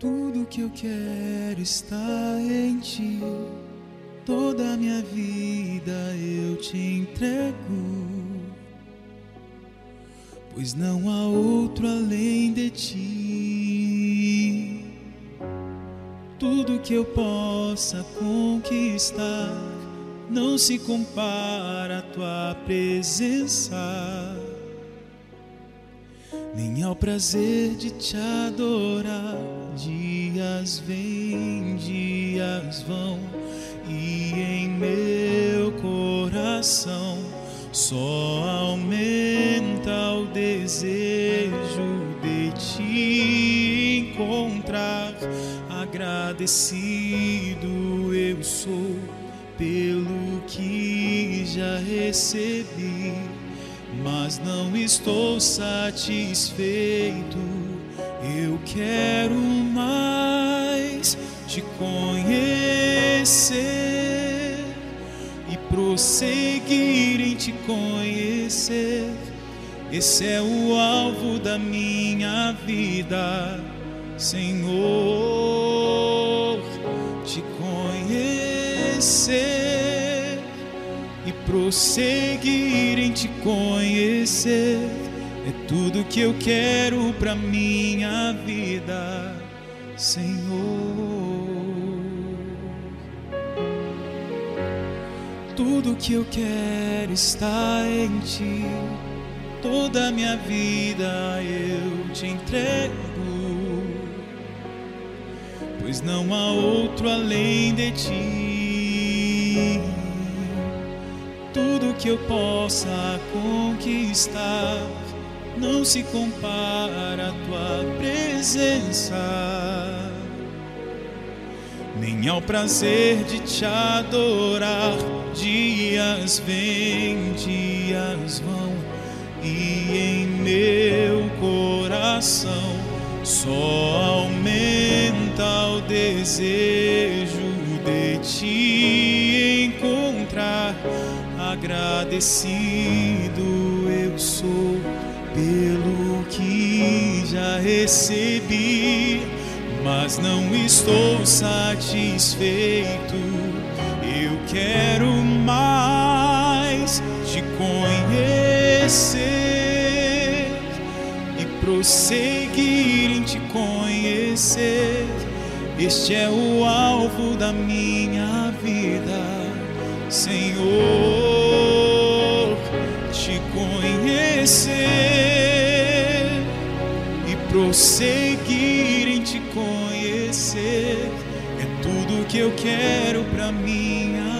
Tudo que eu quero está em ti. Toda minha vida eu te entrego. Pois não há outro além de ti. Tudo que eu possa conquistar não se compara à tua presença nem ao prazer de te adorar. Dias vêm, dias vão, e em meu coração só aumenta o desejo de te encontrar. Agradecido eu sou pelo que já recebi mas não estou satisfeito. Eu quero mais te conhecer e prosseguir em te conhecer. Esse é o alvo da minha vida, Senhor, te conhecer prosseguir em te conhecer. É tudo que eu quero para minha vida, Senhor. Tudo que eu quero está em ti. Toda minha vida eu te entrego, pois não há outro além de ti tudo que eu possa conquistar não se compara à tua presença, nem ao prazer de te adorar. Dias vêm, dias vão, e em meu coração só aumenta o desejo de encontrar agradecido eu sou pelo que já recebi, mas não estou satisfeito. Eu quero mais te conhecer e prosseguir em te conhecer. Este é o alvo da minha vida, Senhor e prosseguir em te conhecer. É tudo que eu quero para minha